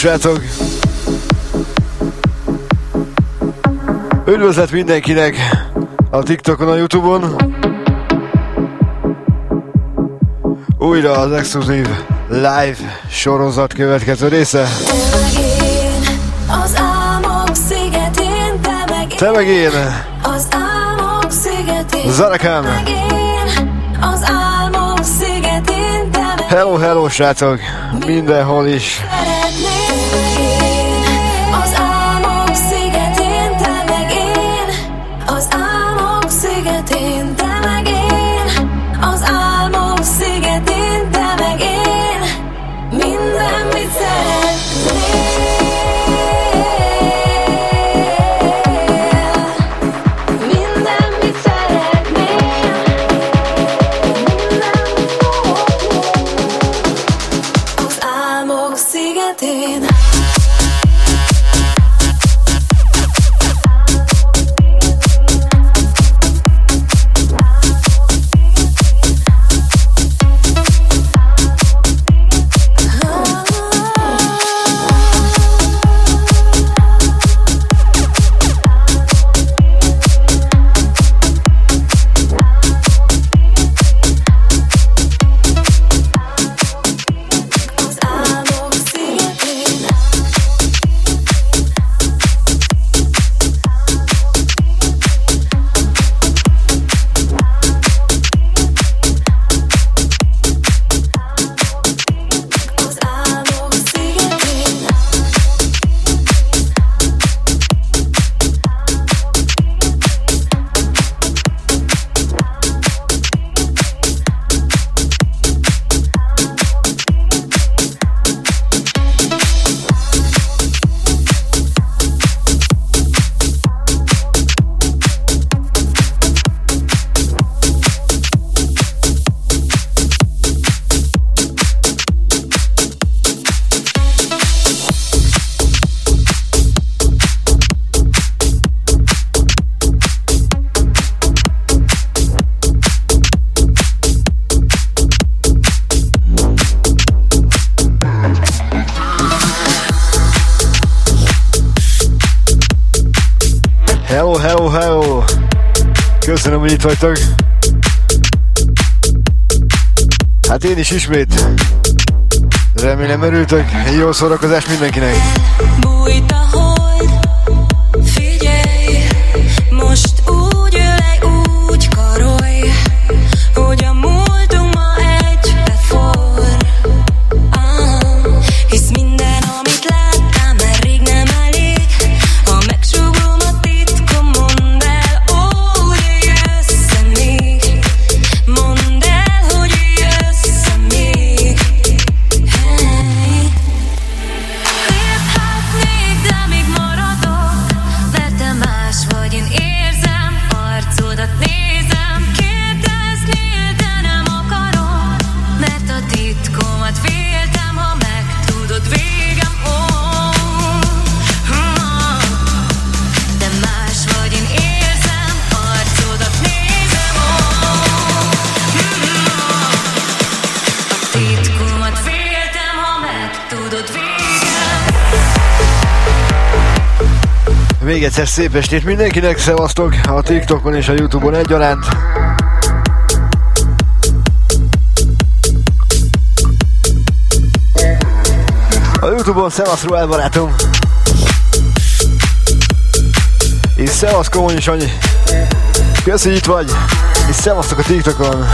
srácok! Üdvözlet mindenkinek a TikTokon, a Youtube-on! Újra az exkluzív live sorozat következő része. Te meg én! Zarakám! Hello, hello, srácok! Mindenhol is! itt vagytok. Hát én is ismét. Remélem örültök. Jó szórakozás mindenkinek. Bújt a egyszer szép estét mindenkinek, szevasztok a TikTokon és a Youtube-on egyaránt. A Youtube-on szevasz Ruel barátom. És szevasz Komony Sanyi. Kösz, hogy itt vagy. És szevasztok a TikTokon.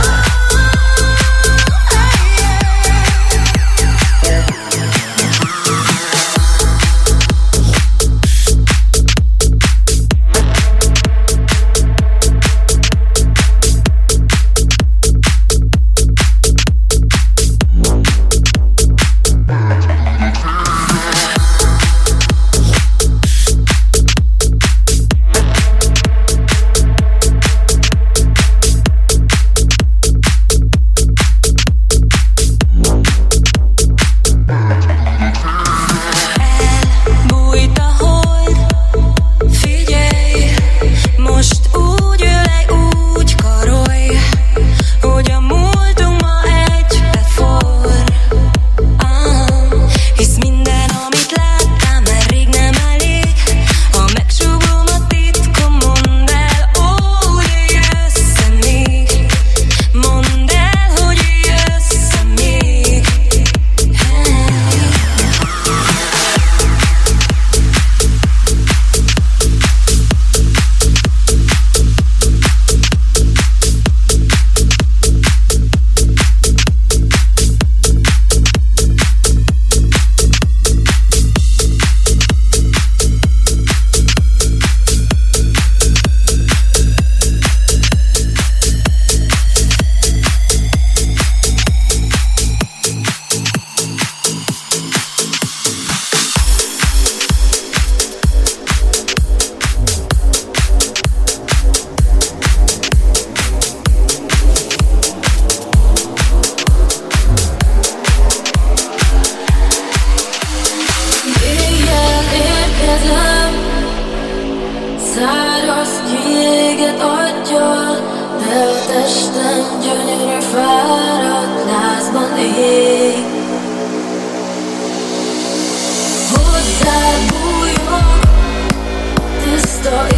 estoy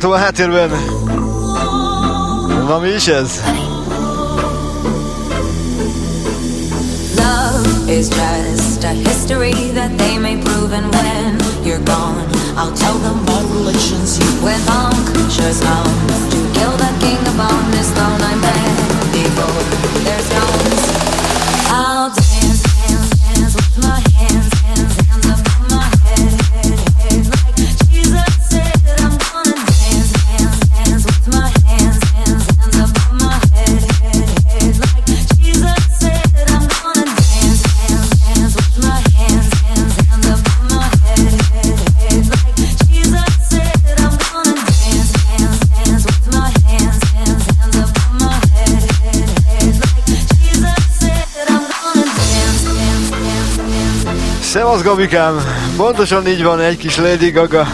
hát hol a háttérben is? Is just a history that they may prove, and when you're gone, I'll tell them about relations you with unconscious. Now. amikám. Pontosan így van, egy kis Lady Gaga.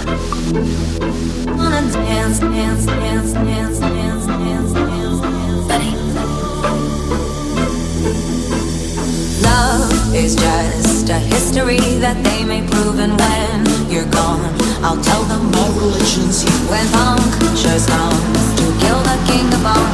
It's just a history that they may prove And when you're gone, I'll tell them my religion's you When just come to kill the king of all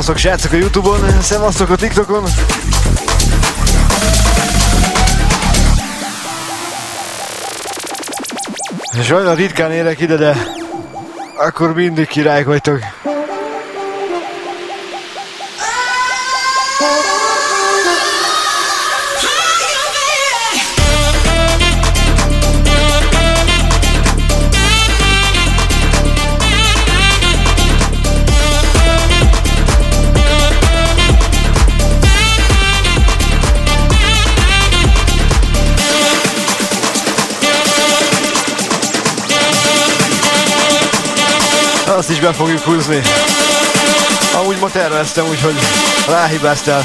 Szevasztok srácok a Youtube-on, szevasztok a TikTokon. És olyan ritkán érek ide, de akkor mindig királyk vagytok. is be fogjuk húzni. Amúgy ma terveztem, úgyhogy ráhibáztál.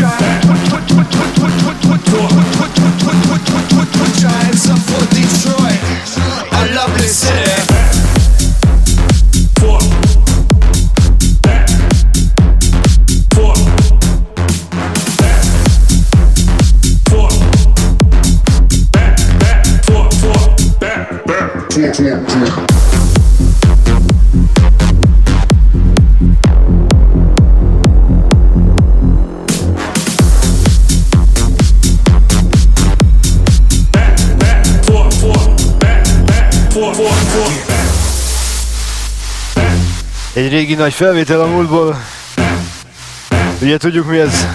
Egy régi nagy felvétel a múltból. Ugye tudjuk mi ez?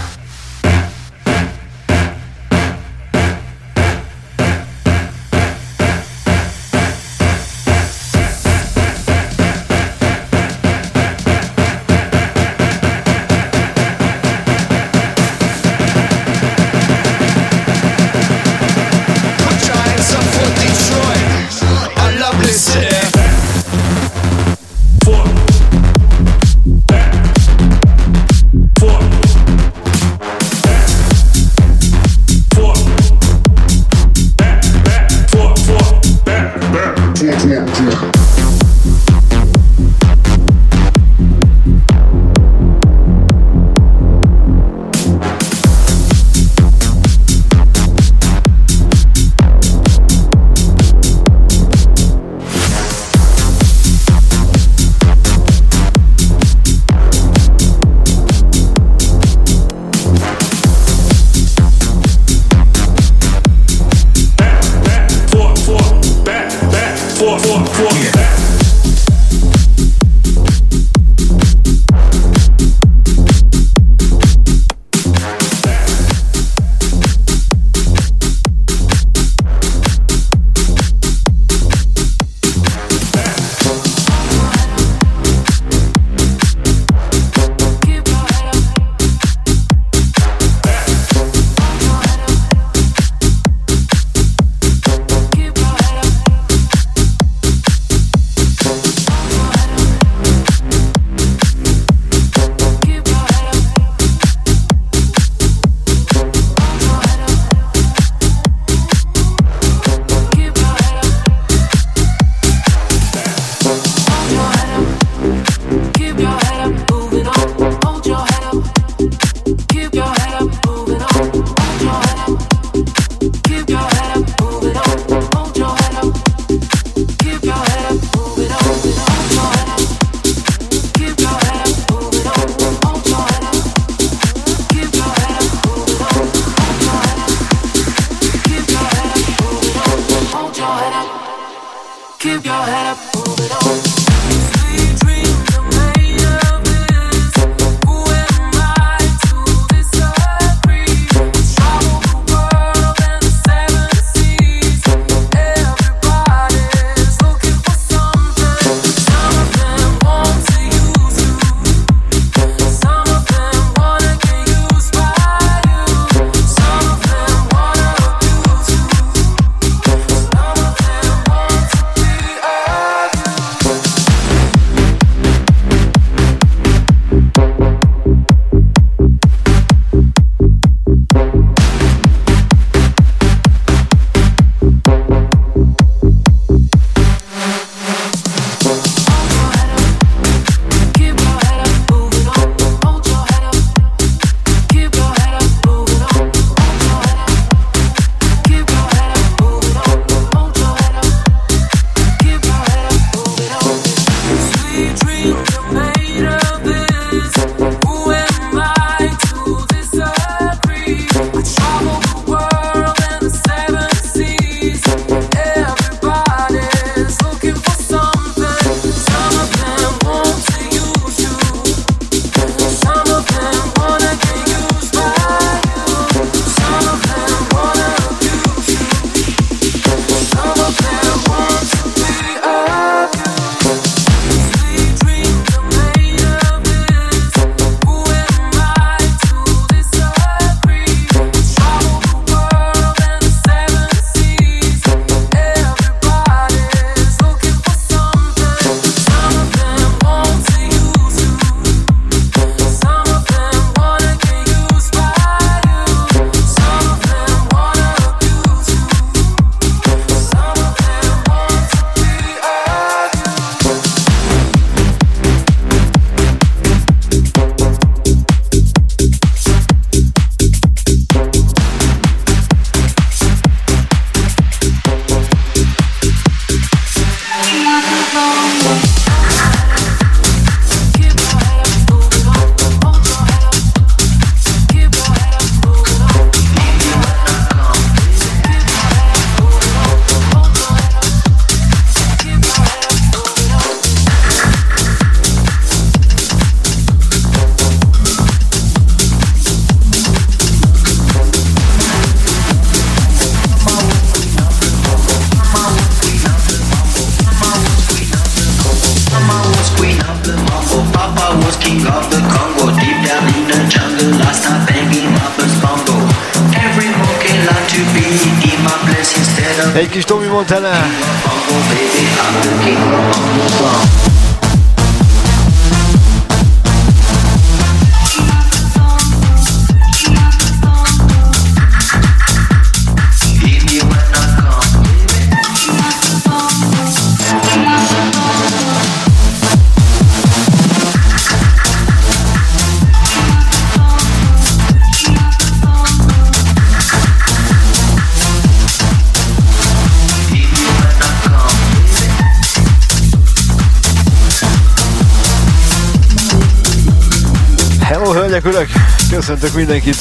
Köszöntök mindenkit!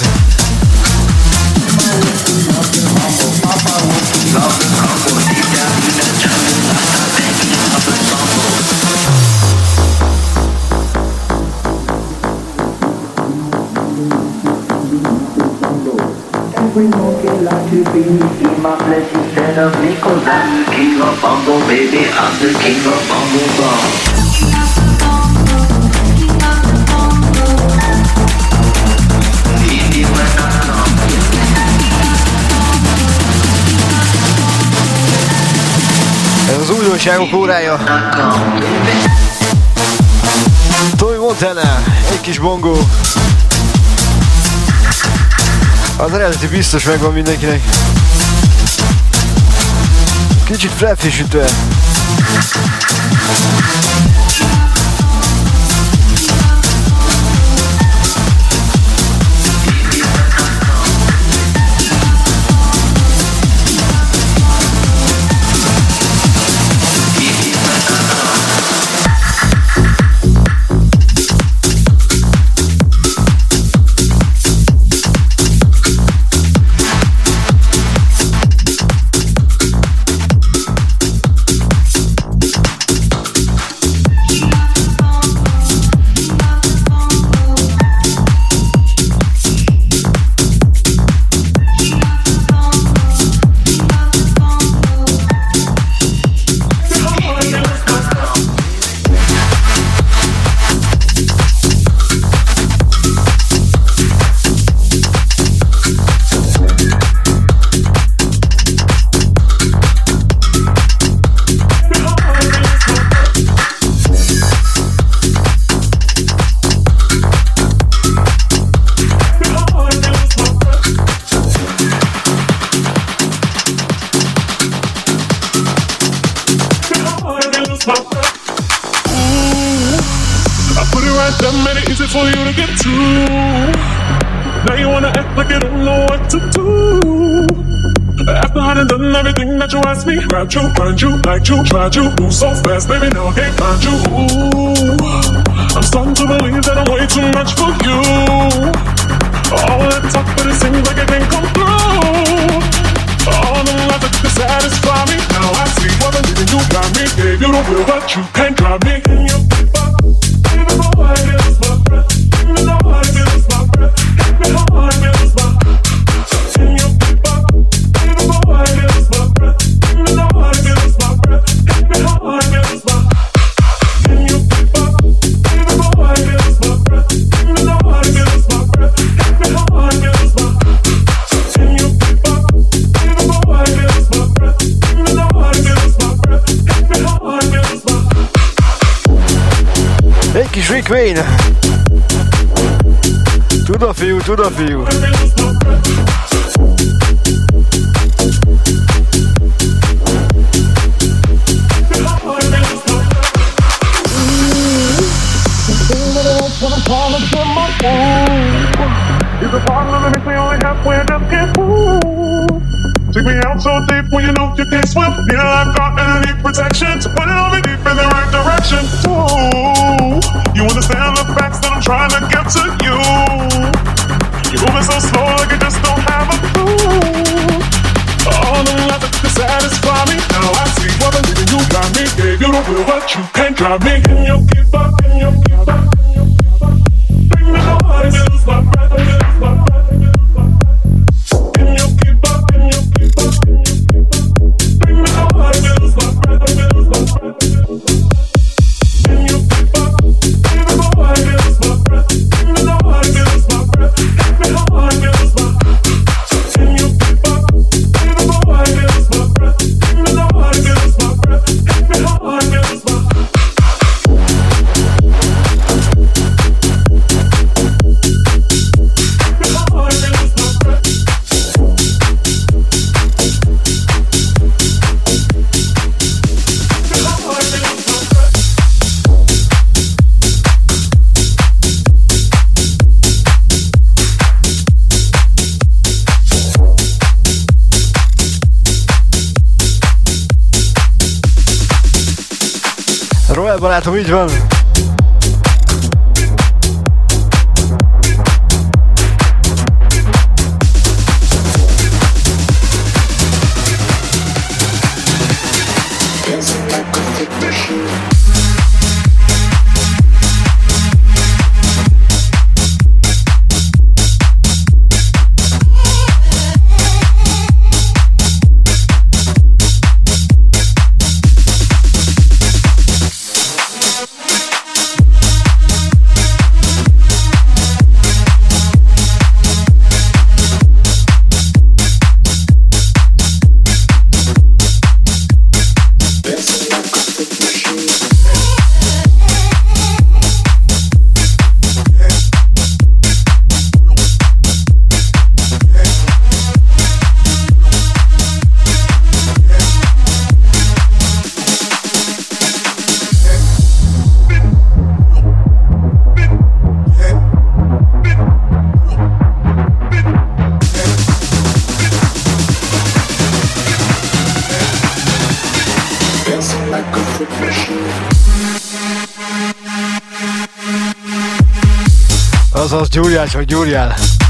Every be in my instead of I'm the king of bongo, baby I'm the king of újdonságok órája. Toy Montana, egy kis bongó. Az eredeti biztos megvan mindenkinek. Kicsit felfrissítve. you, tried you, move so fast, baby, now I can't find you. Ooh, I'm starting to believe that I'm way too much for you. All that talk, but it seems like it didn't come through. All the love that could satisfy me, now I see what I'm giving you got me, gave you the will, but you can't drive me. McQueen. Né? Tudo a fio, tudo a fio. trying to get to you. You're moving so slow like you just don't have a clue. All the love that could satisfy me. Now I see what I'm leaving you got me. Yeah, you don't feel what you can't drive me. barátom, így van. los Julias o Julias.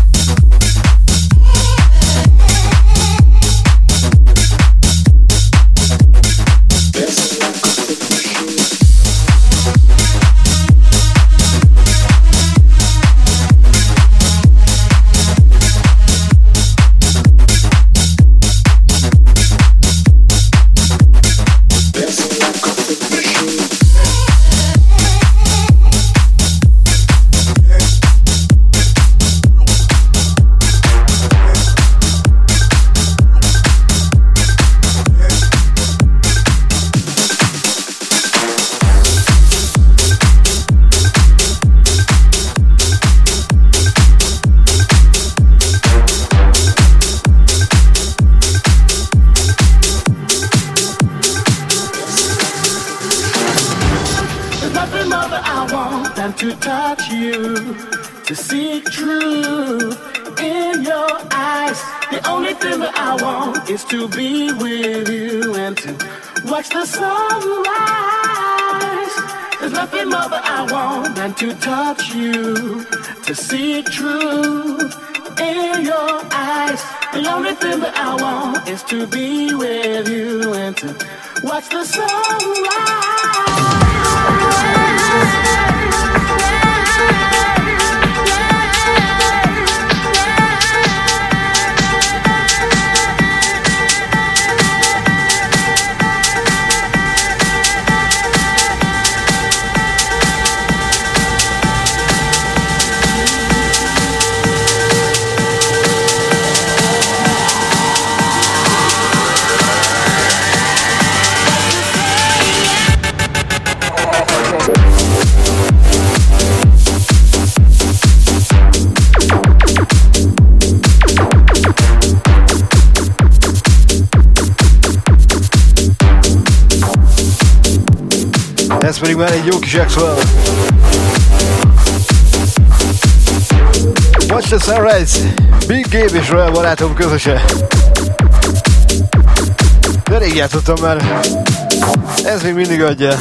jó kis Axwell. Watch the Sunrise, Big Gabe és Royal barátom közöse. De rég játszottam már, ez még mindig adja.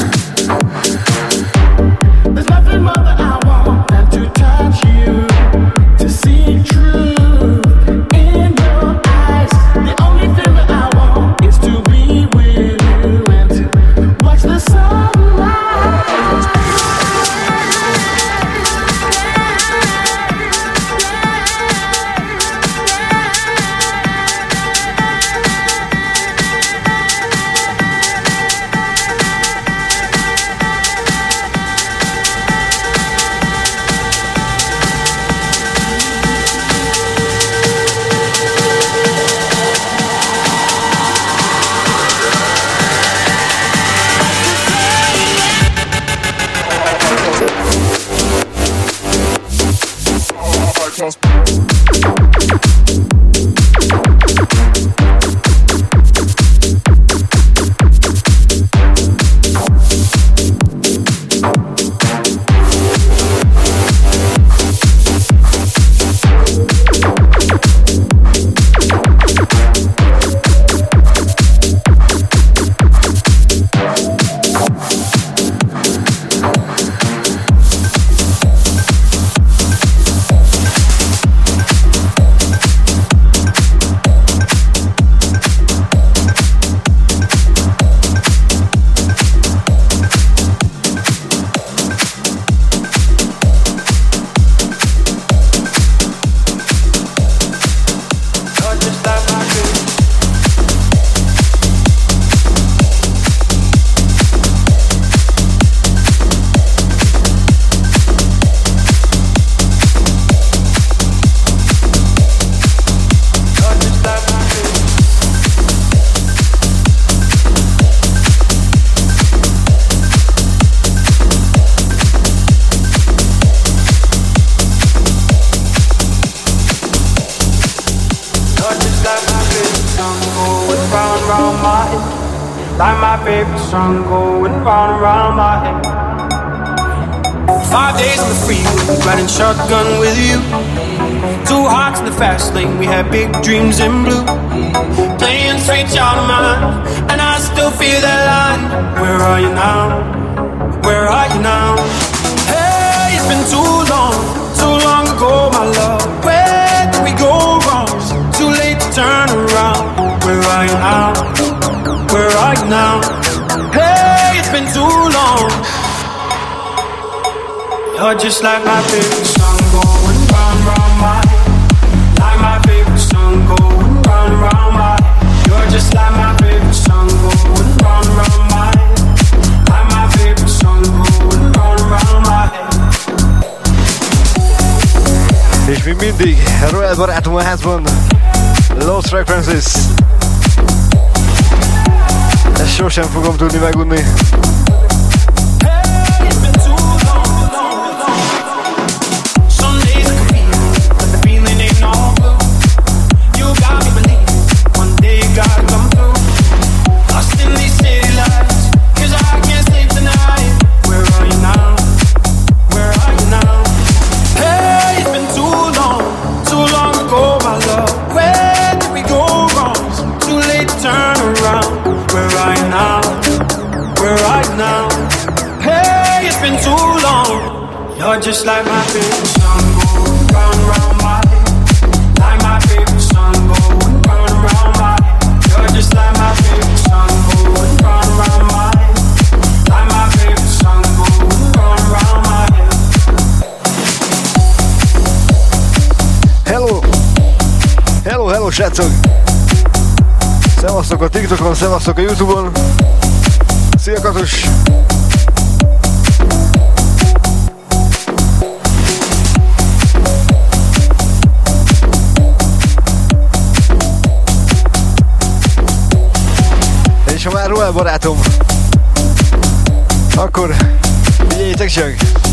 sun going round and round my head. Five days on the freeway, riding shotgun with you. Two hearts in the fast lane, we had big dreams in blue. Playing straight out of mine, and I still feel that line. Where are you now? Where are you now? Hey, it's been too long, too long ago, my love. Where did we go wrong? Too late to turn around. Where are you now? Where are you now? too long. You're just like my favorite song going round, round my Like my favorite song going round, round my You're just like my favorite song going round, round my Like my favorite song going round, round my És mi mindig Royal barátom a házban Lost References. Ezt sosem fogom tudni megunni srácok! Szevasztok a TikTokon, szevasztok a Youtube-on! Szia, Katus! És ha már Roel barátom, akkor figyeljétek csak!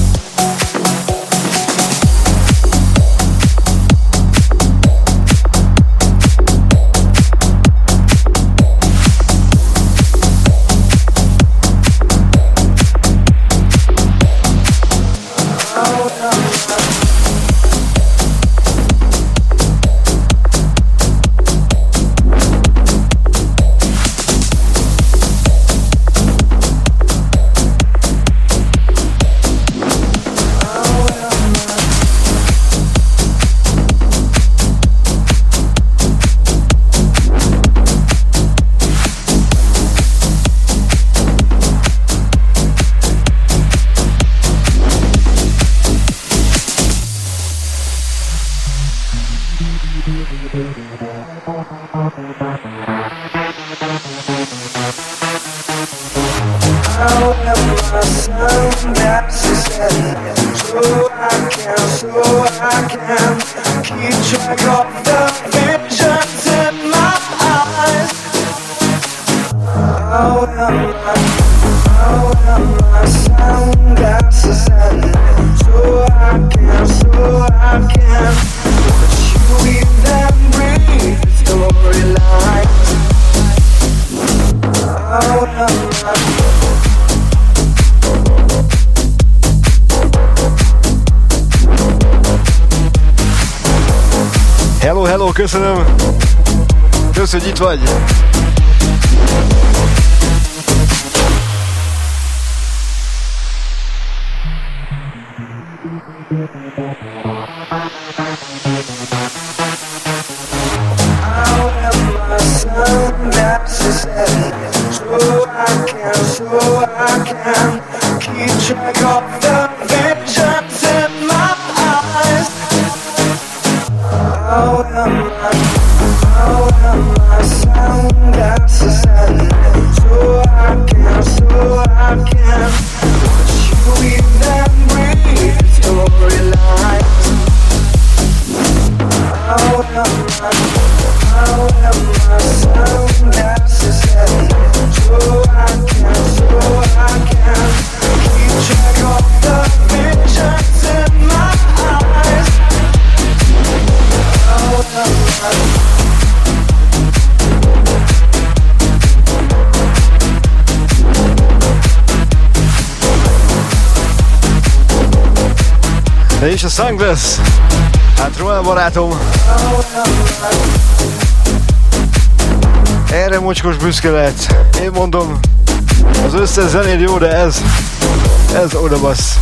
Köszönöm! Kösz, hogy itt vagy! És a Sunglass? Hát Roman barátom. Erre mocskos büszke lehet. Én mondom, az összes zenéd jó, de ez, ez oda bassz.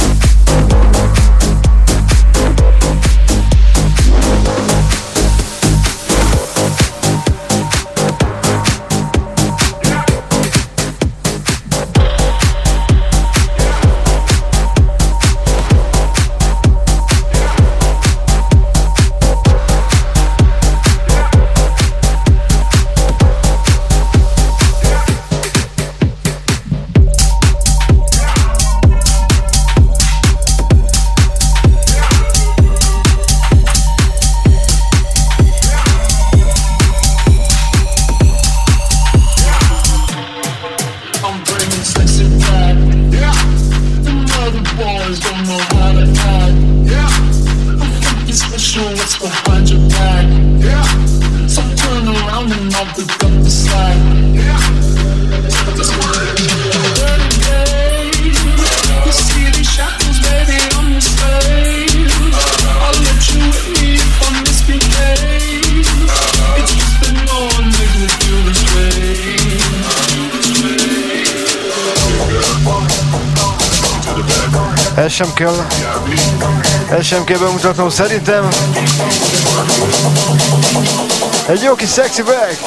Sem kell. Ez sem kell bemutatnom szerintem. Egy jó kis sexy bag.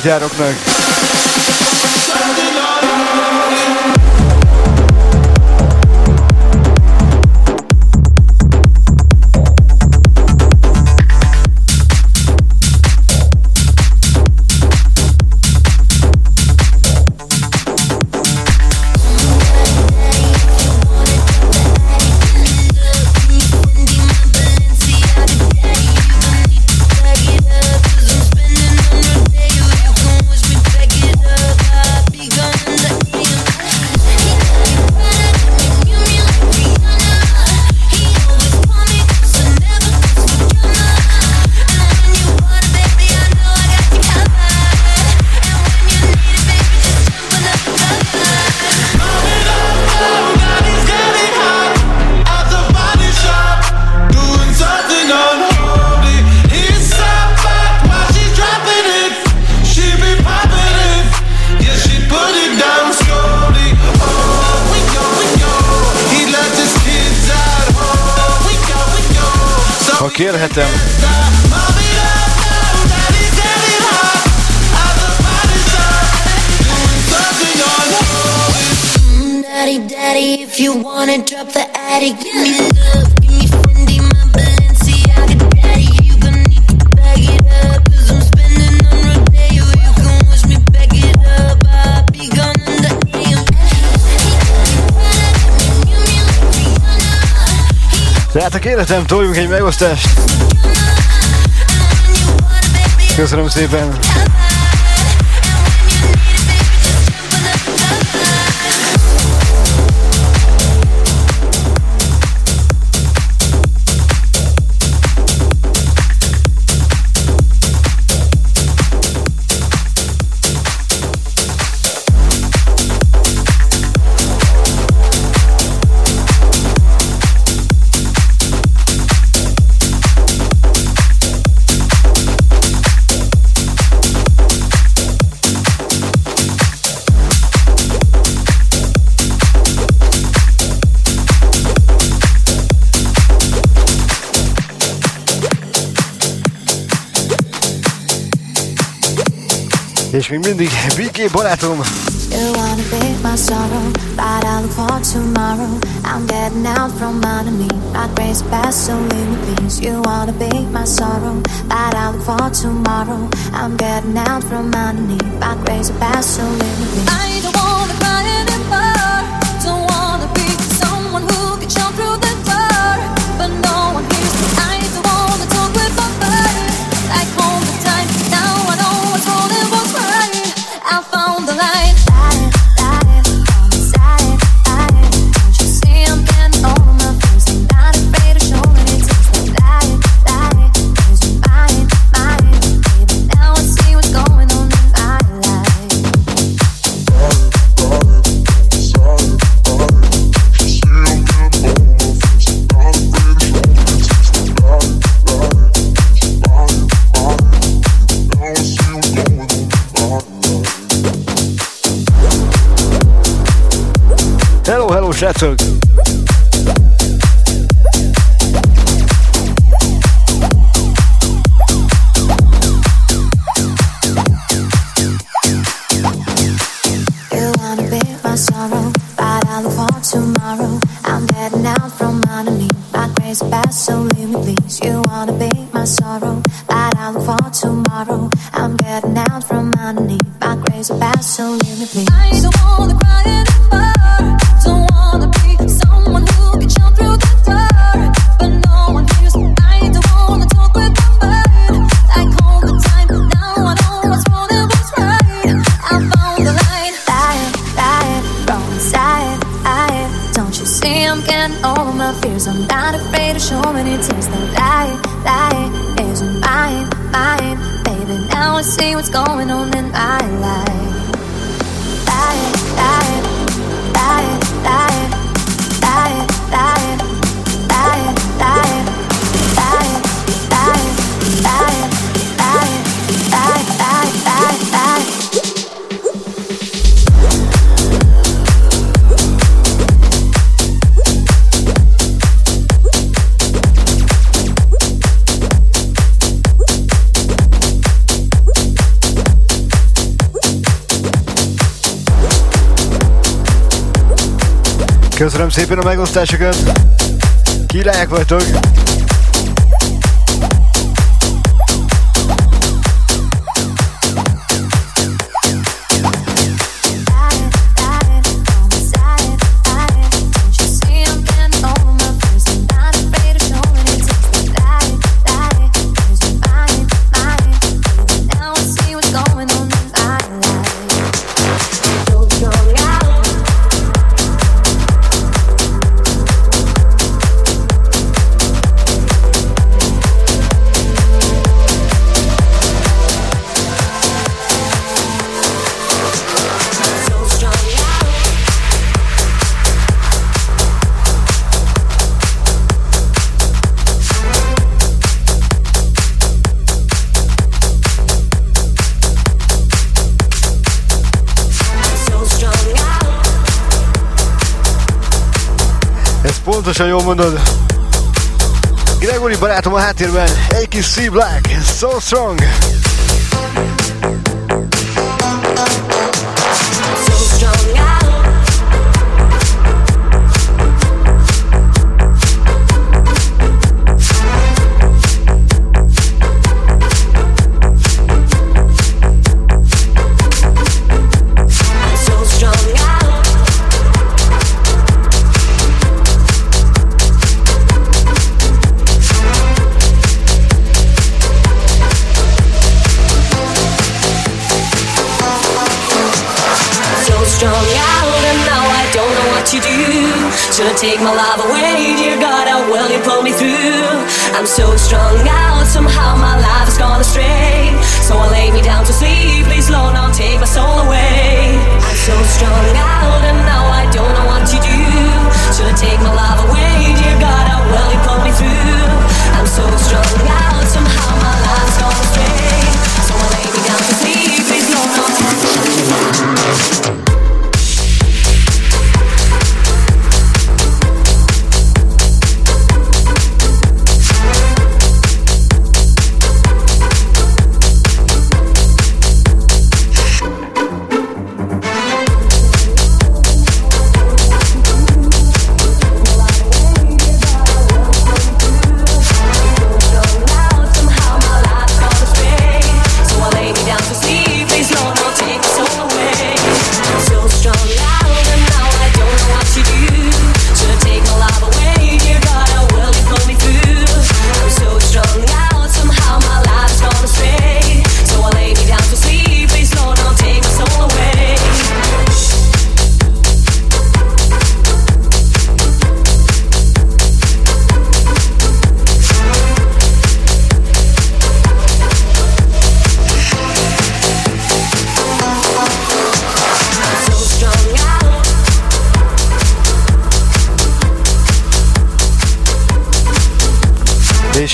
Rapaziada, Köszönöm És még mindig BK barátom. You wanna be my sorrow, but I look for tomorrow. I'm getting out from underneath, not crazy past, so leave me please. You wanna be my sorrow, but I look for tomorrow. I'm getting out from underneath, not crazy past, so leave me please. I don't Rzeczuk. Szépen a megosztásokat! Királyok vagytok! Pontosan jól mondod. Gregory barátom a háttérben, egy kis C Black, So Strong. So strong out and now I don't know what to do. Should I take my love away, dear God? How will you pull me through? I'm so strung out, somehow my life has gone astray. So I lay me down to sleep, please Lord, don't take my soul away. I'm so strung out and now I don't know what to do. Should I take my love away,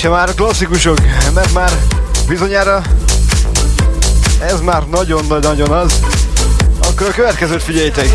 se már klasszikusok, mert már bizonyára ez már nagyon-nagyon az. Akkor a következőt figyeljétek!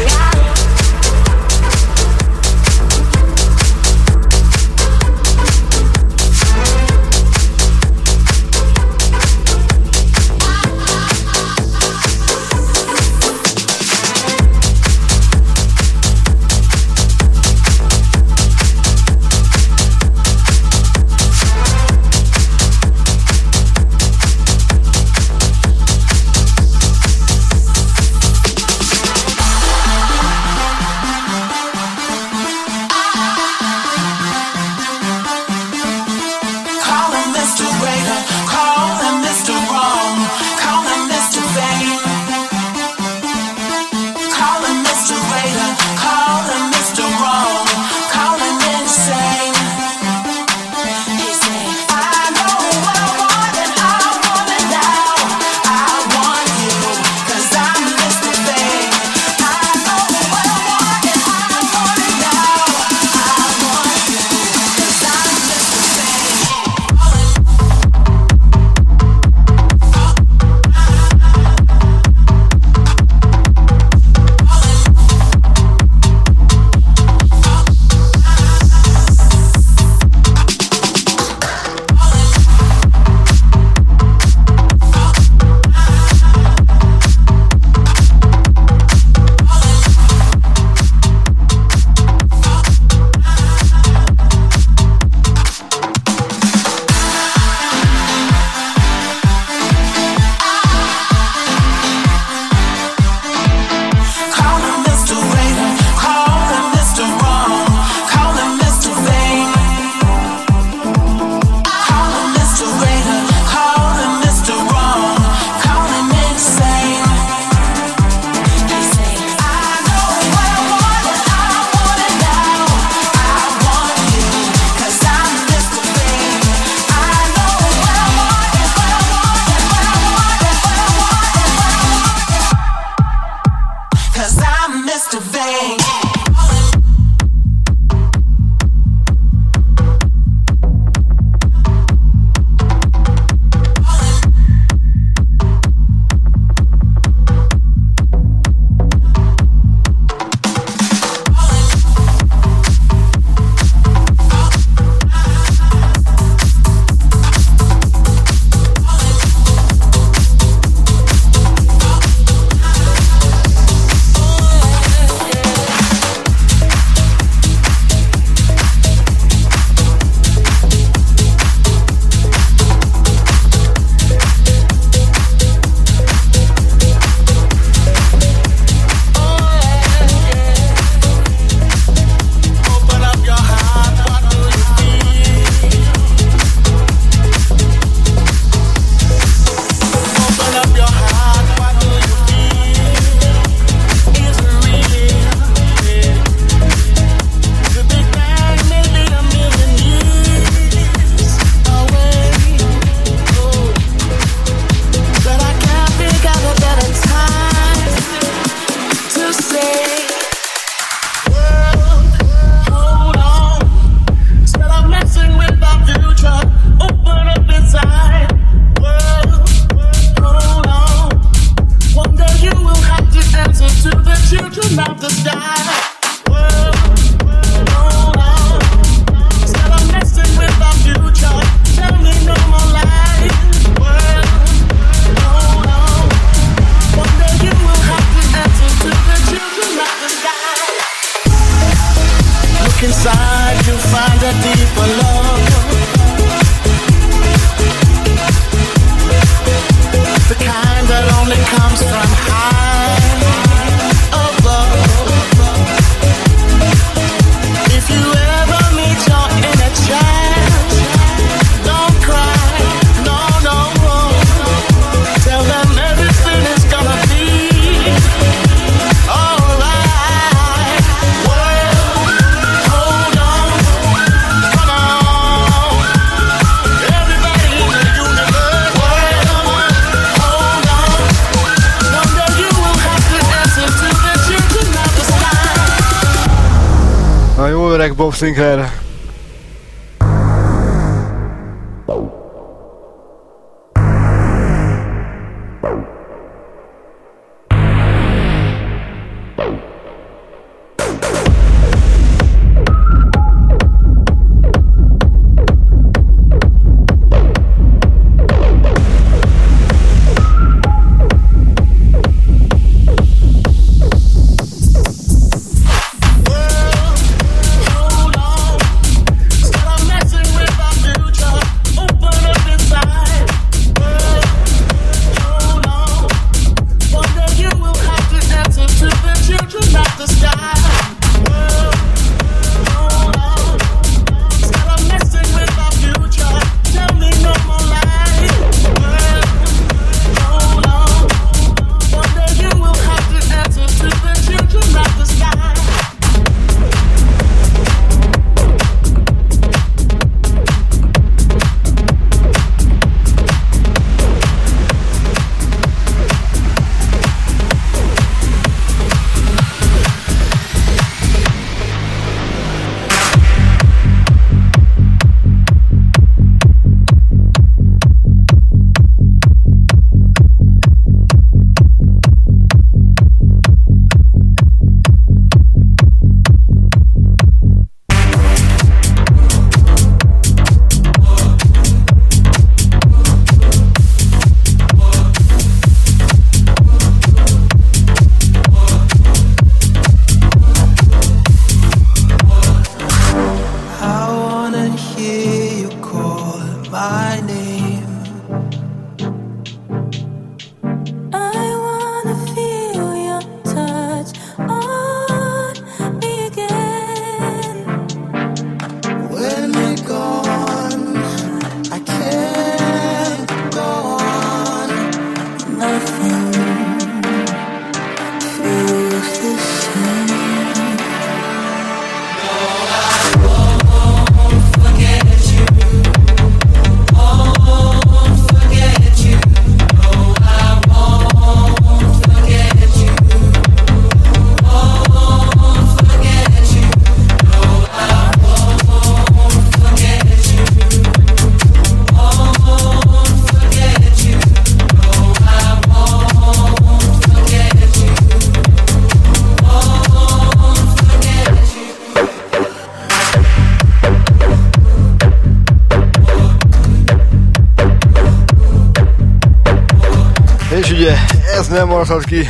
maradhat ki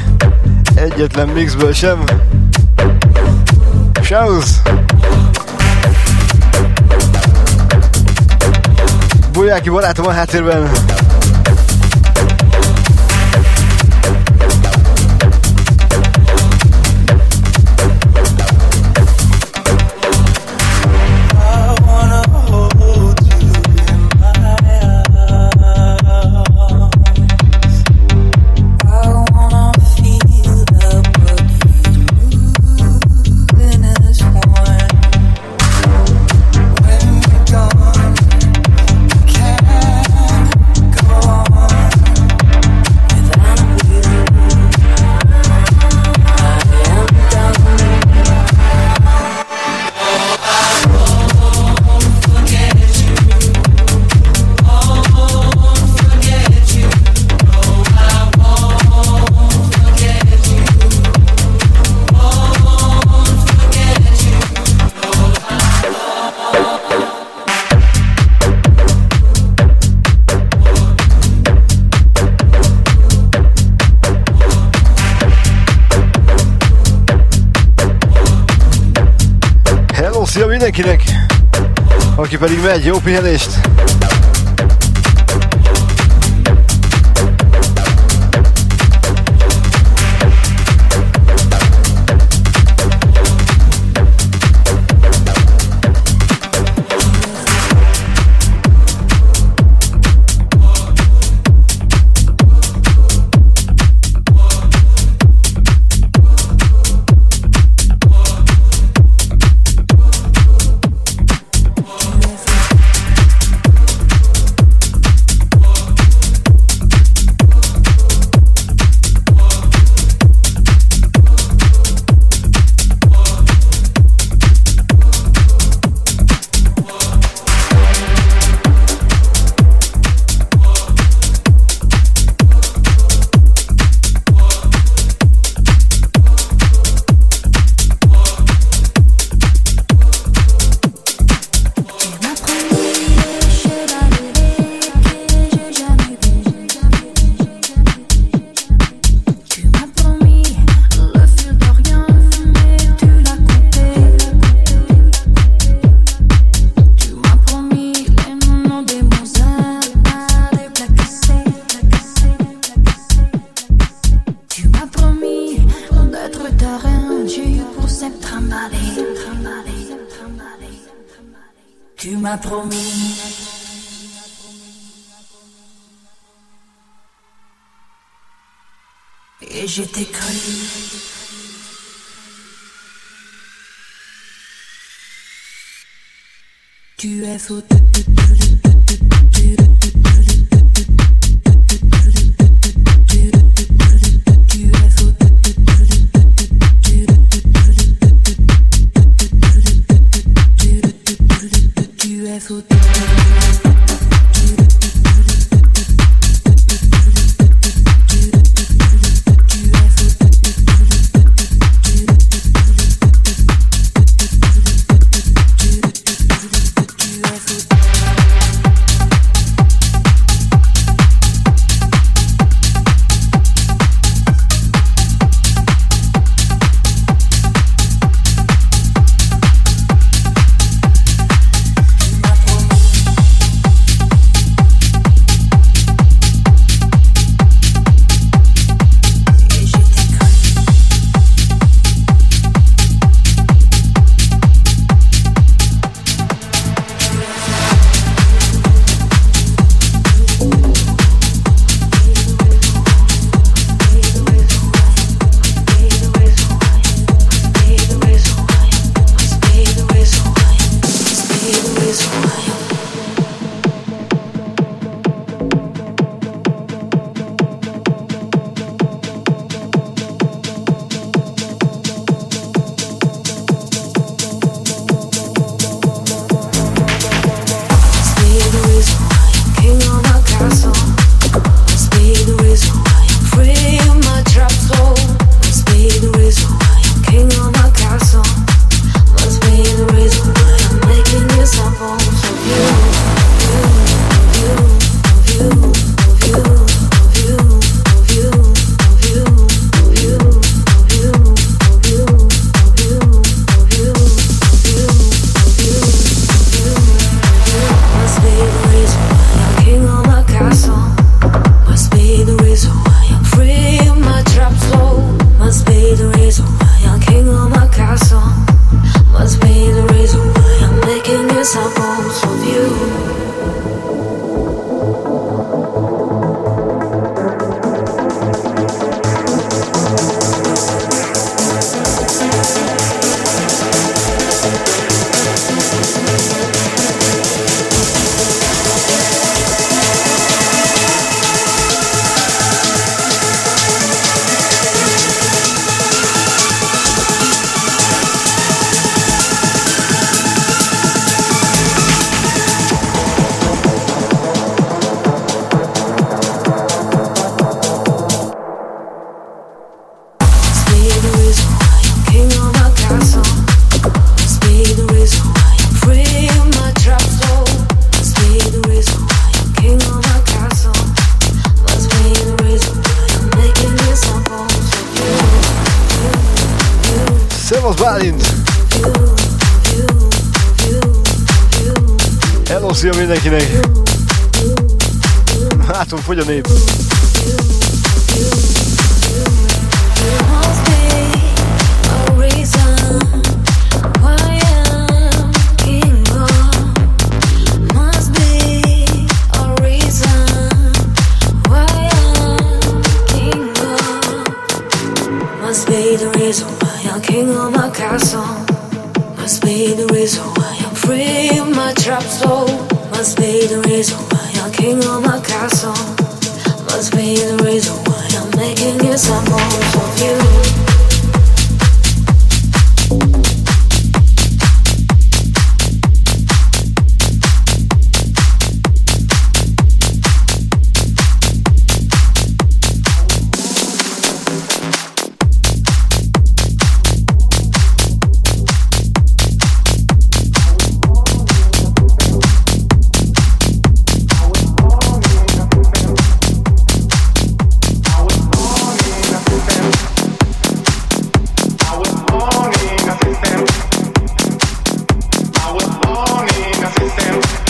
egyetlen mixből sem. Shows! Bolyáki barátom a háttérben dankje bij die Matt, Jopie List. down.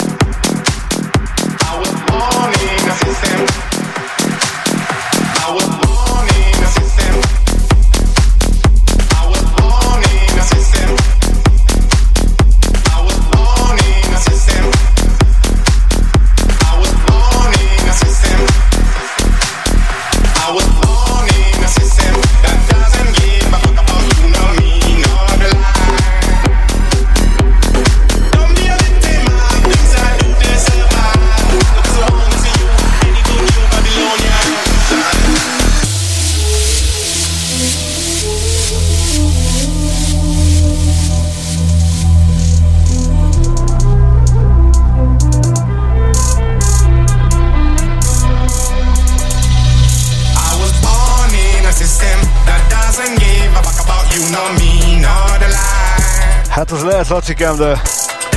lacikám, de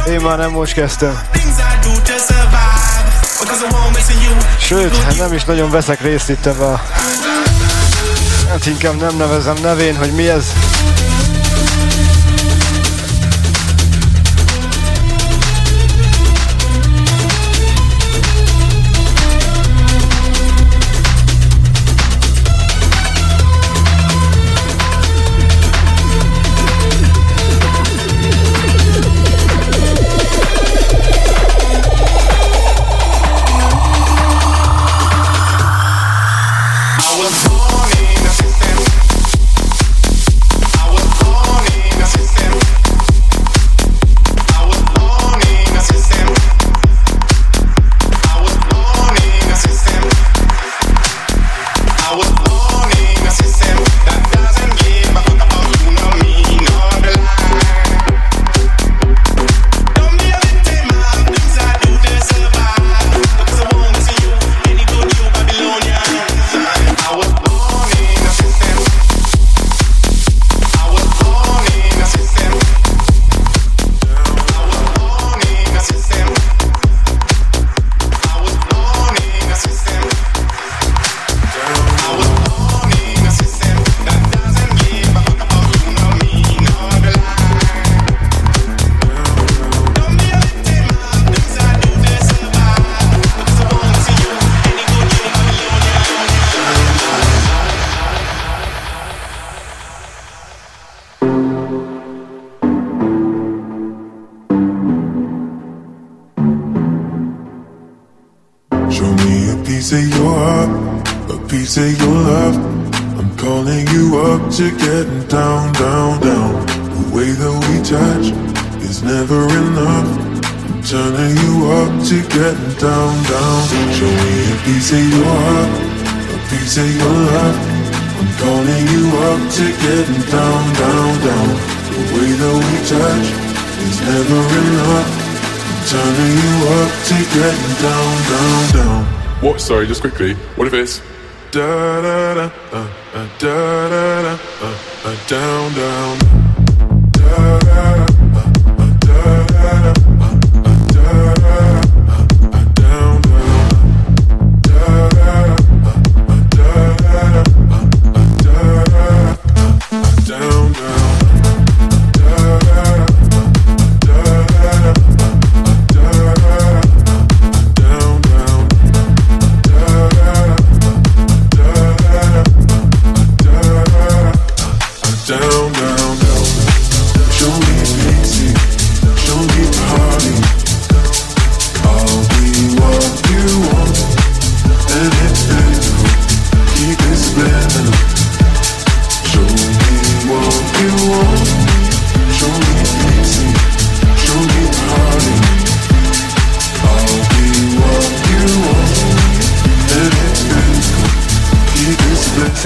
én már nem most kezdtem. Sőt, hát nem is nagyon veszek részt itt ebbe a... Hát inkább nem nevezem nevén, hogy mi ez. What if it's da da da? da.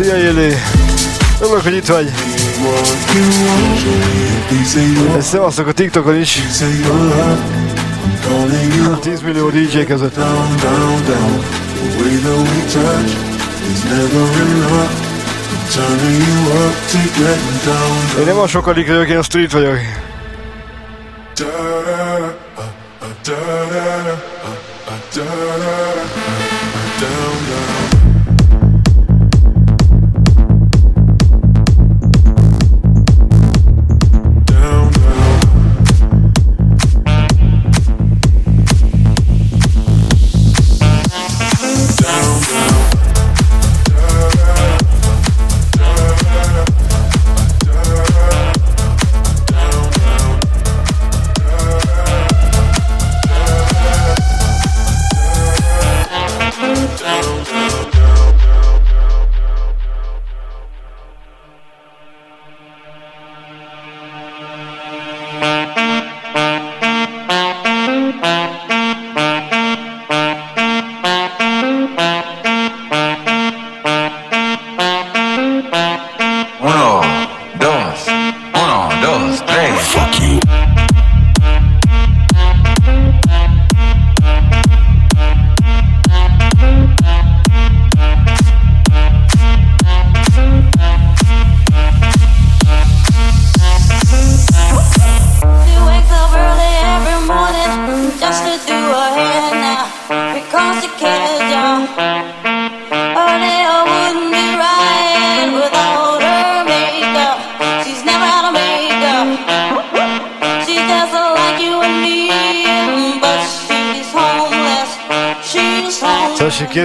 Szia Jüli! Örülök, hogy itt vagy! Szevasztok a TikTokon is! 10 millió DJ között. Én nem a sokadik vagyok, én a street vagyok. Da-da-da, da-da-da, da-da-da.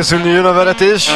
Zulli dans.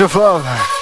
your love.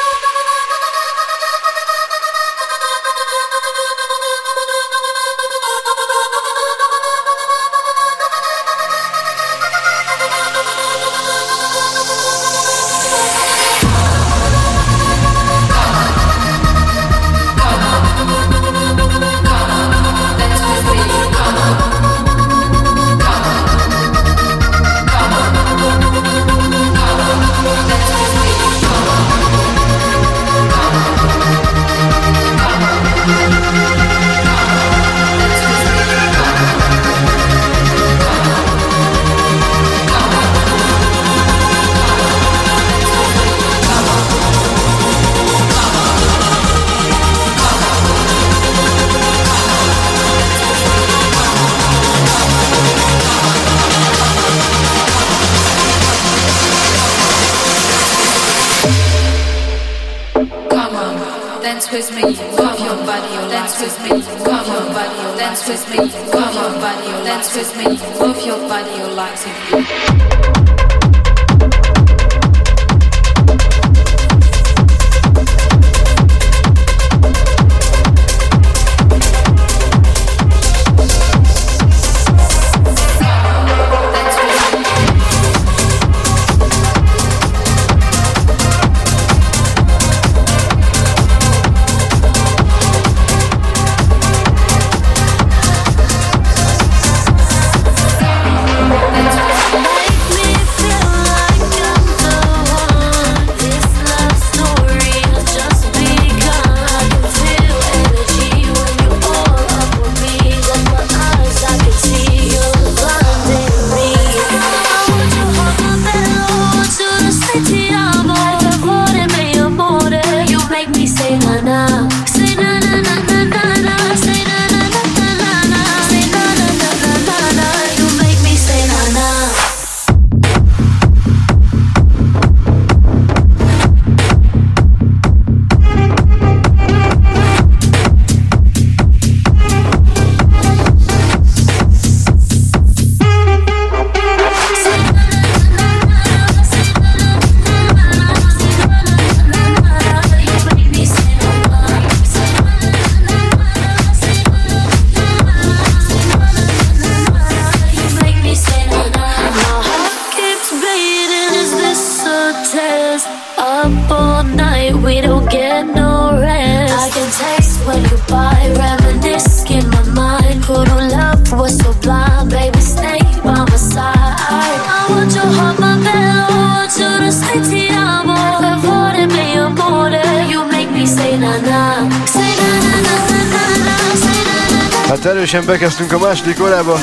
erősen bekezdtünk a második órába.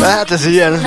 Hát ez ilyen.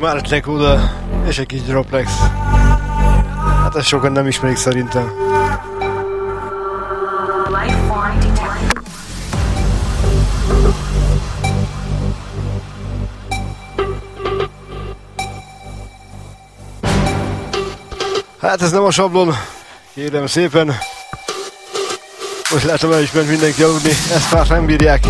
Martnek Uda és egy kis Droplex. Hát ezt sokan nem ismerik szerintem. Hát ez nem a sablon, kérem szépen. Most látom hogy is mindenki aludni, ezt már nem bírják.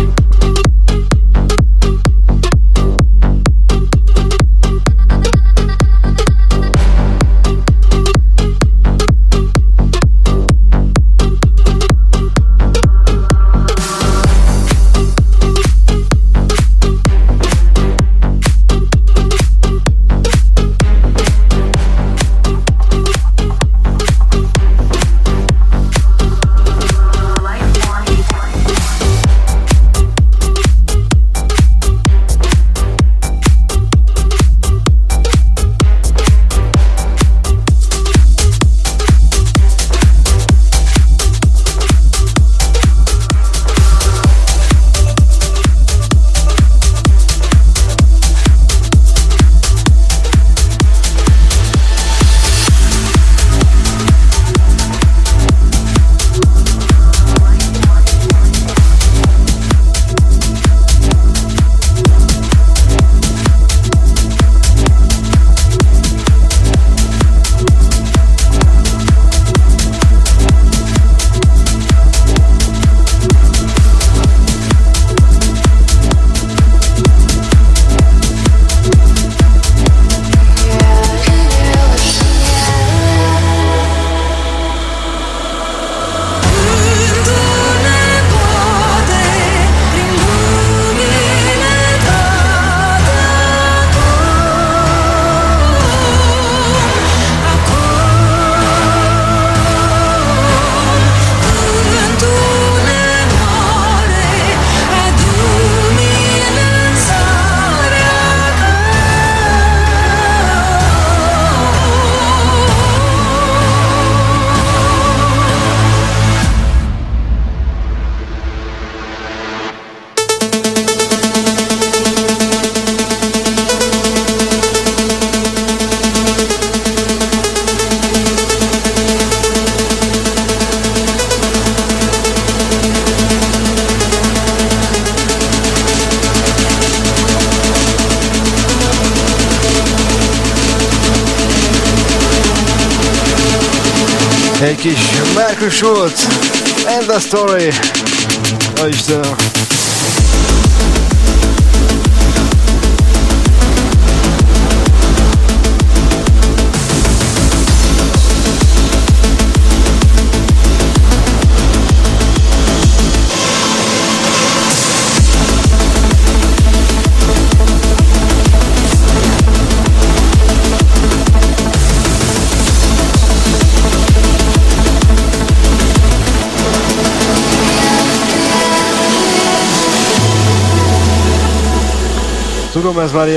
Story.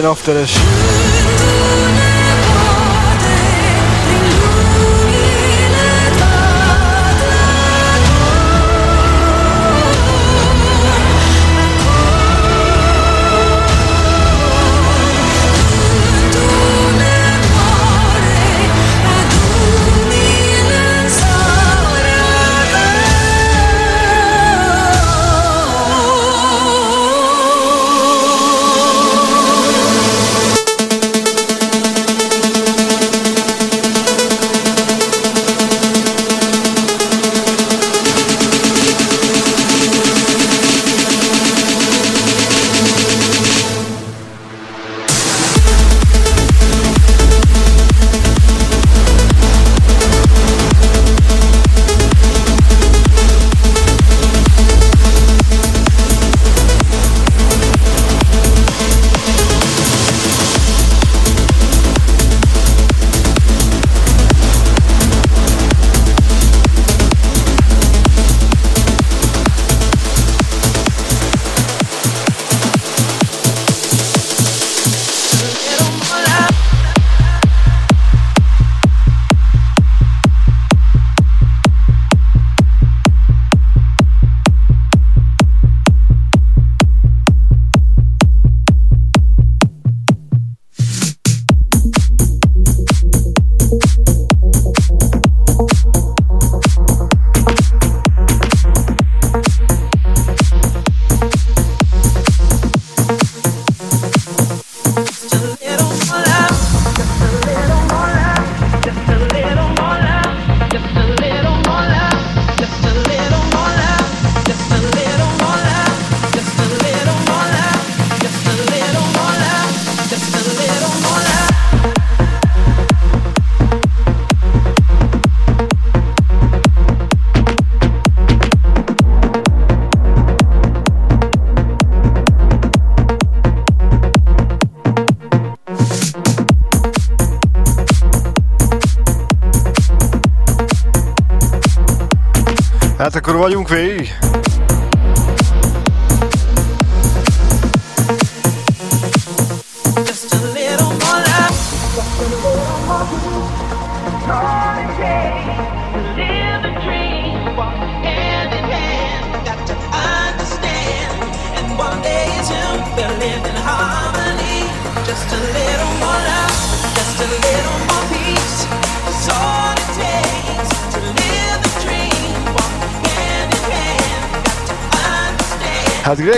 Tudom, ez már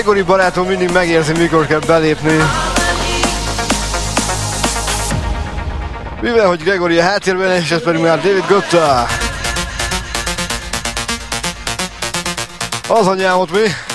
Gregory barátom mindig megérzi, mikor kell belépni. Mivel, hogy Gregory a háttérben, és ez pedig már David Gotta. Az anyámot mi?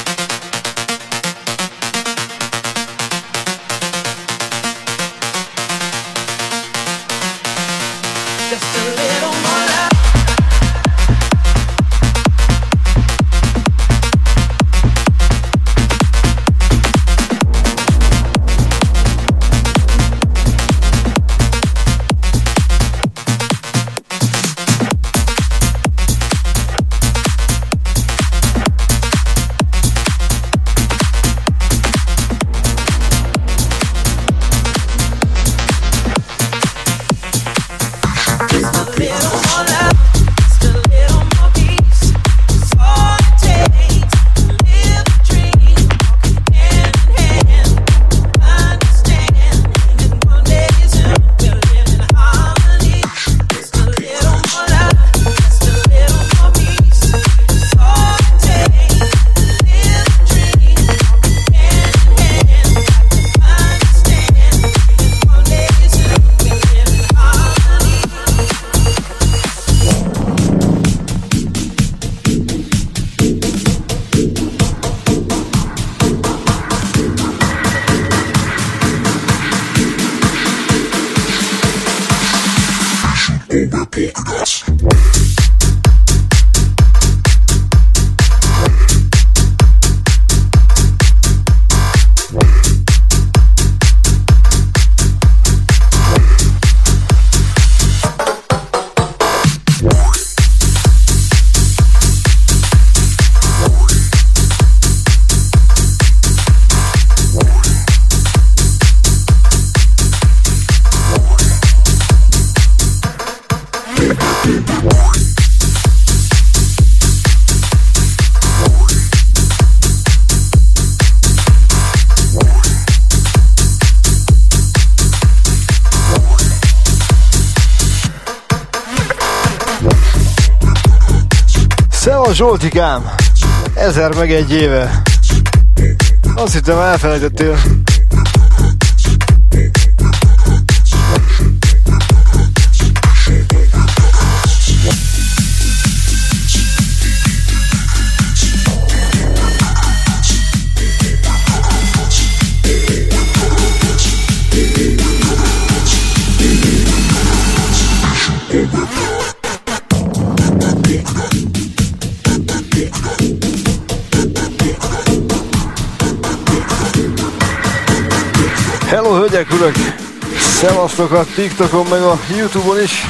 Zsoltikám! Ezer meg egy éve. Azt hittem elfelejtettél. Hölgyek, urak! Szevasztok a TikTokon, meg a Youtube-on is!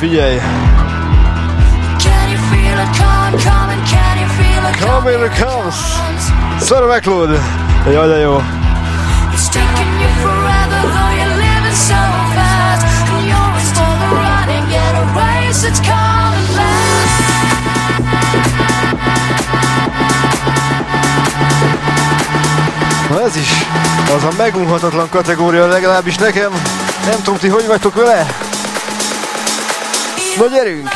Figyelj! Come here it comes! Sarah McLeod! Jaj, de jó! It's coming back. Na ez is az a megunhatatlan kategória legalábbis nekem. Nem tudom, ti hogy vagytok vele? Na gyerünk!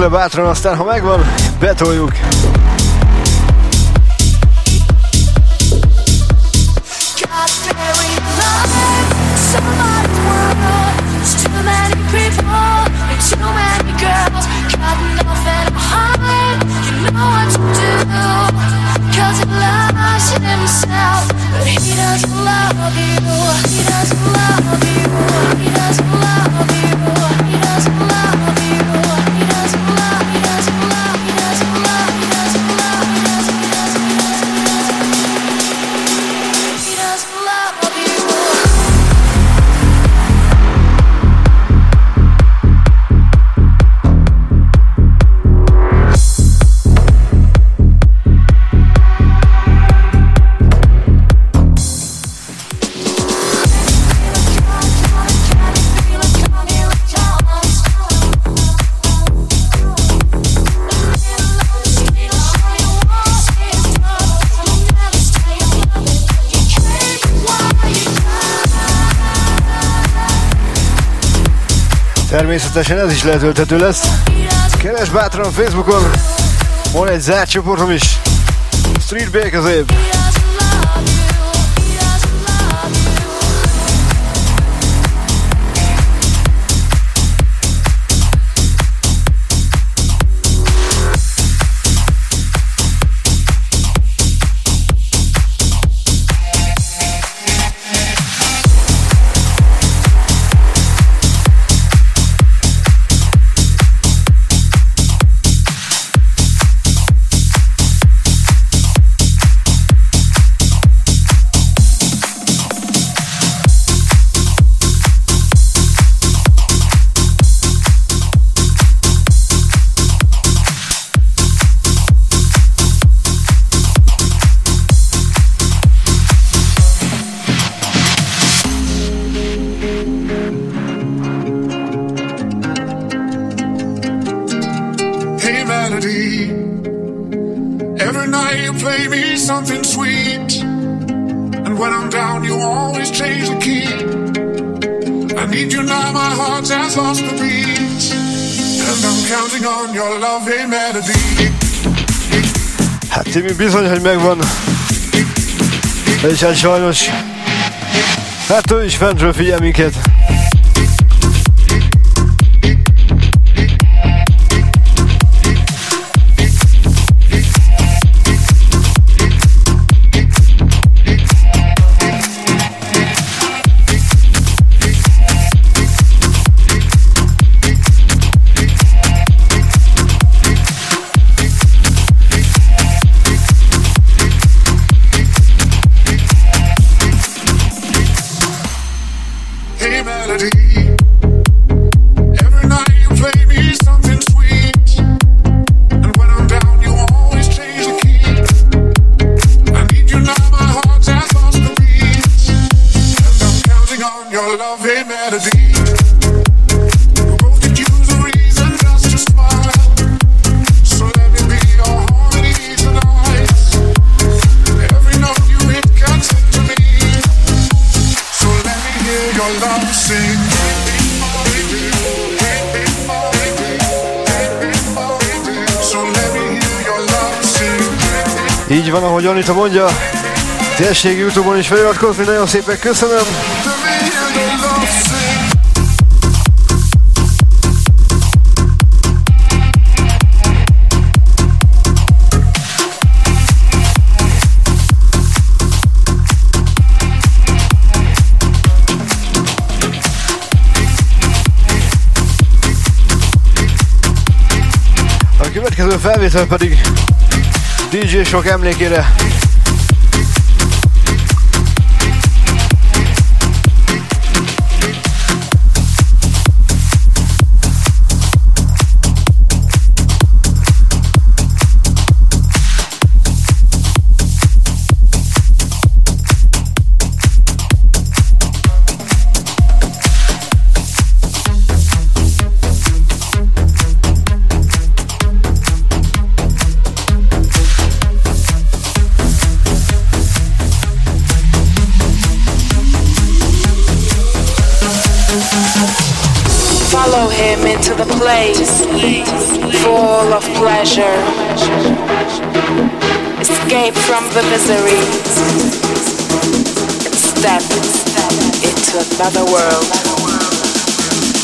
Le bátran, aztán ha megvan, betoljuk. természetesen ez is letölthető lesz. Keresd bátran Facebookon, van egy zárt csoportom is. Street Bakerzéb. nincsen sajnos. Hát ő is fentről figyel minket. ahogy Anita mondja, tessék Youtube-on is feliratkozni, nagyon szépen köszönöm. A következő felvétel pedig DJ sok emlékére. another world,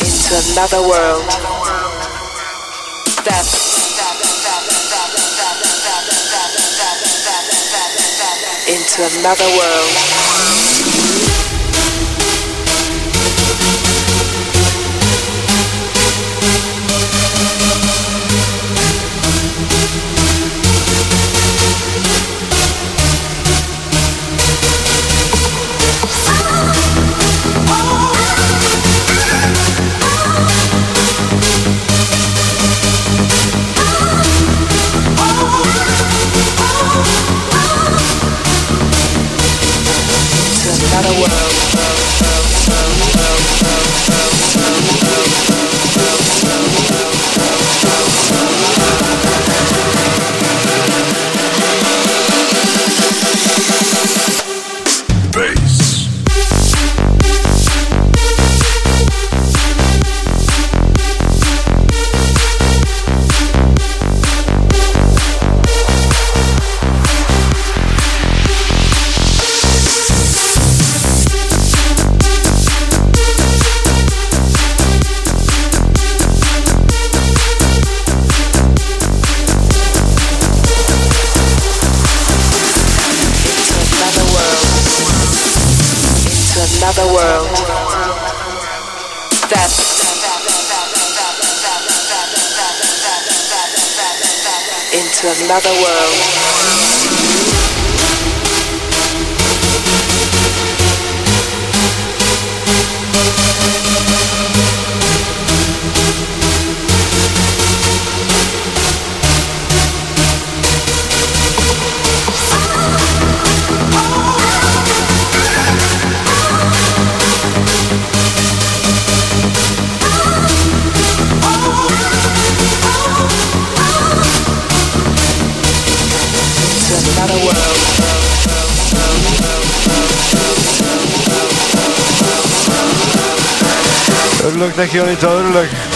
into another world. Step. Into another world. Another world. Another world. Örülök neki, Anita,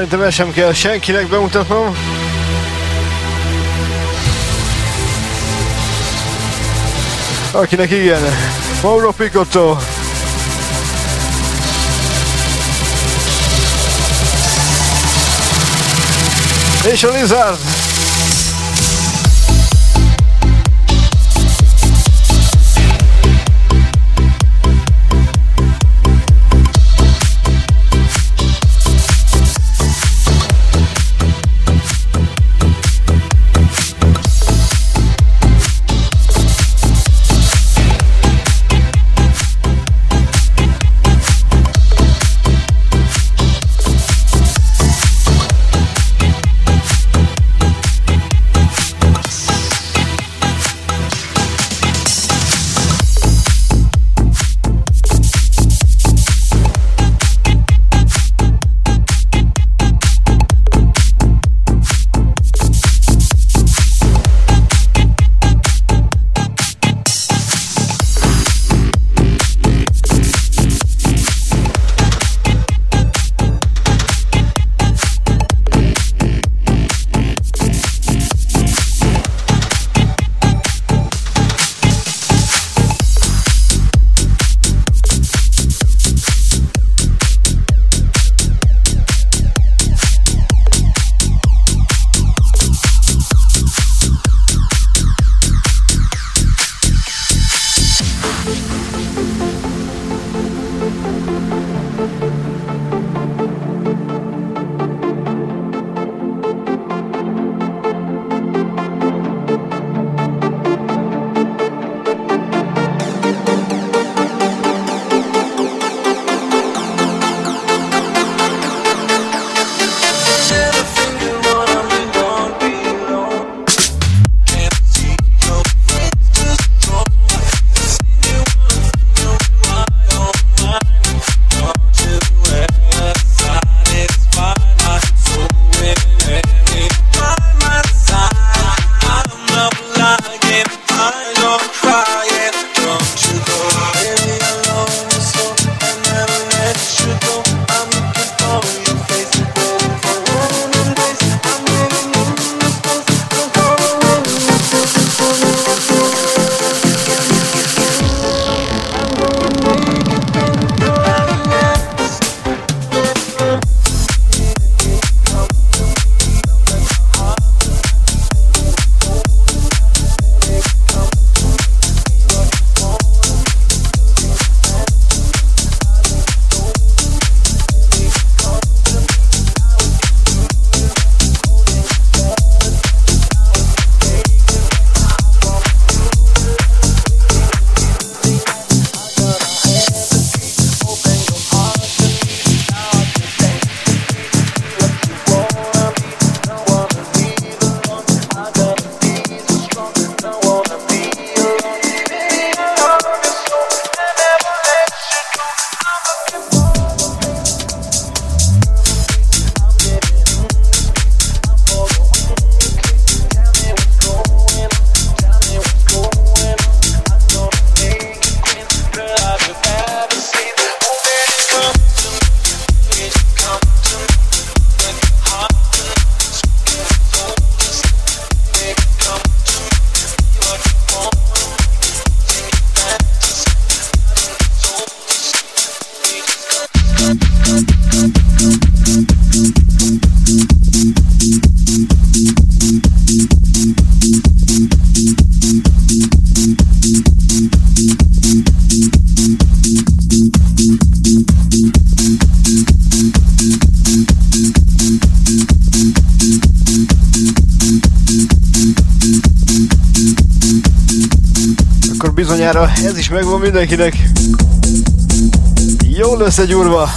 Szerintem ezt sem kell senkinek bemutatnom. Akinek igen, Mauro Picotto. És a Lizard. Megvan mindenkinek. Jól összegyúrva.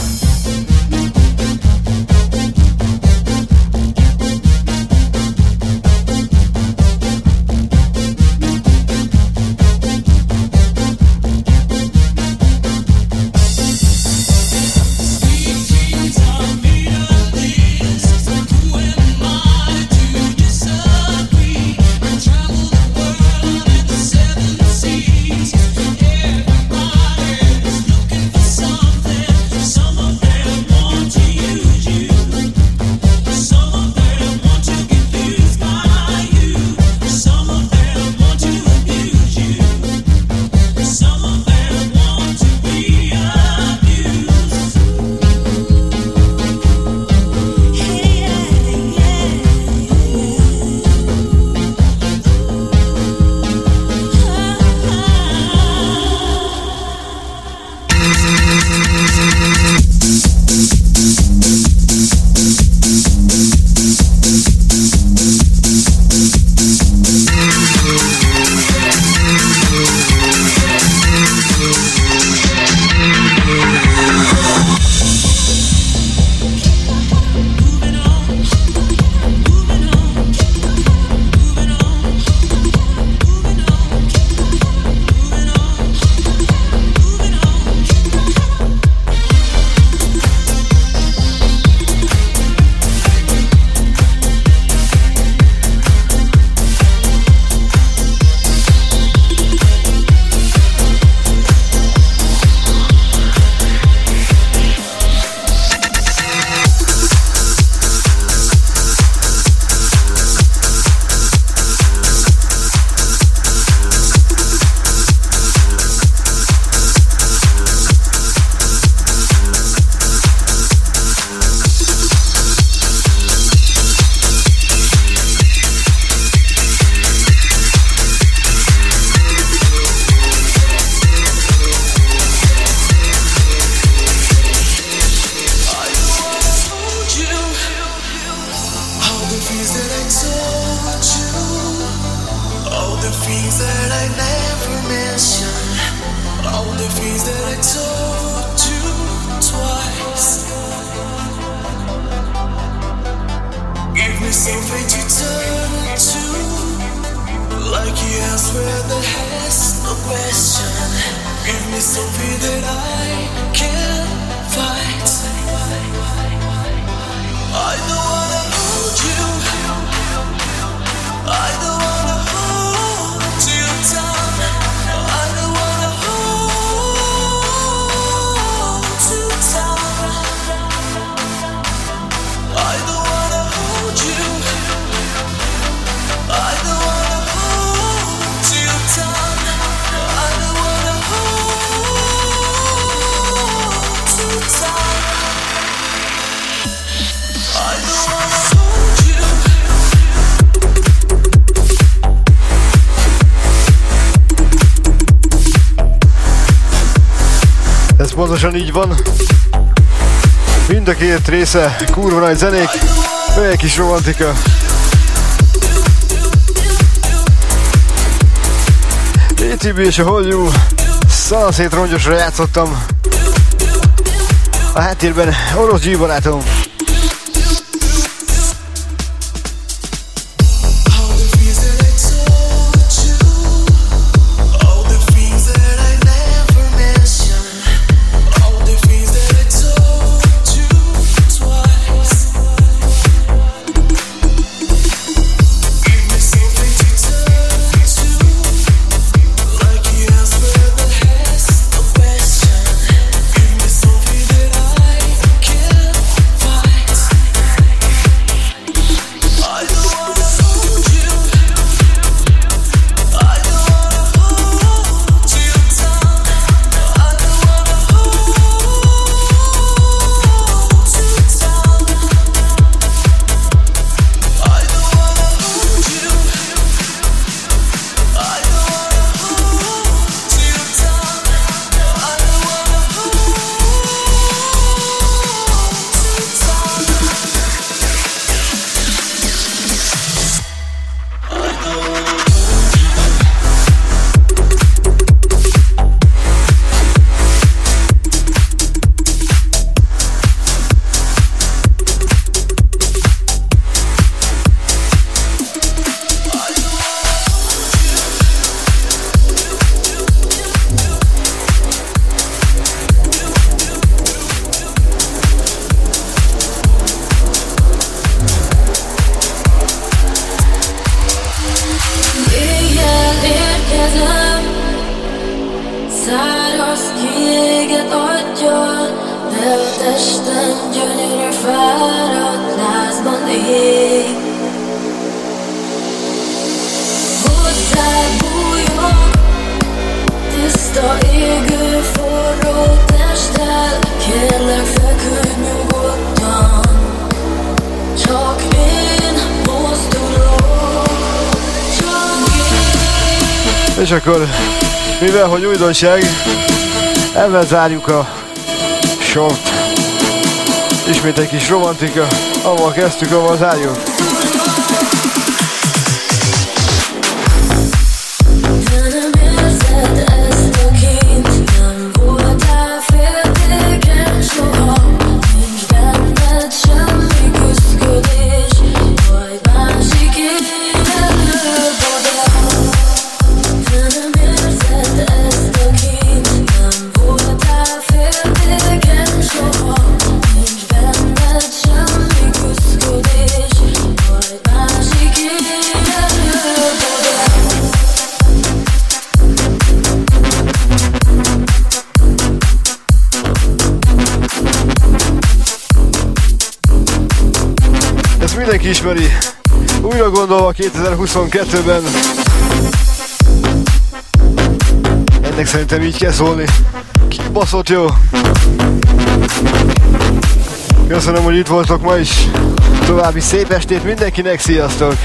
része, kurva nagy zenék, egy kis romantika. ATB és a Whole New szanaszét rongyosra játszottam. A háttérben orosz G barátom. Száraz kiéget adja, de a testen gyönyörű fáradt lázban ég. Hozzád bújok, tiszta égő forró testtel, kérlek feküdj nyugodtan, csak én mozdulok, csak én. És akkor mivel hogy újdonság, ebben zárjuk a sort. Ismét egy kis romantika, ahol kezdtük, avval zárjuk. Mindenki ismeri. Újra gondolva 2022-ben. Ennek szerintem így kell szólni. Kibaszott jó. Köszönöm, hogy itt voltok ma is. További szép estét mindenkinek, sziasztok!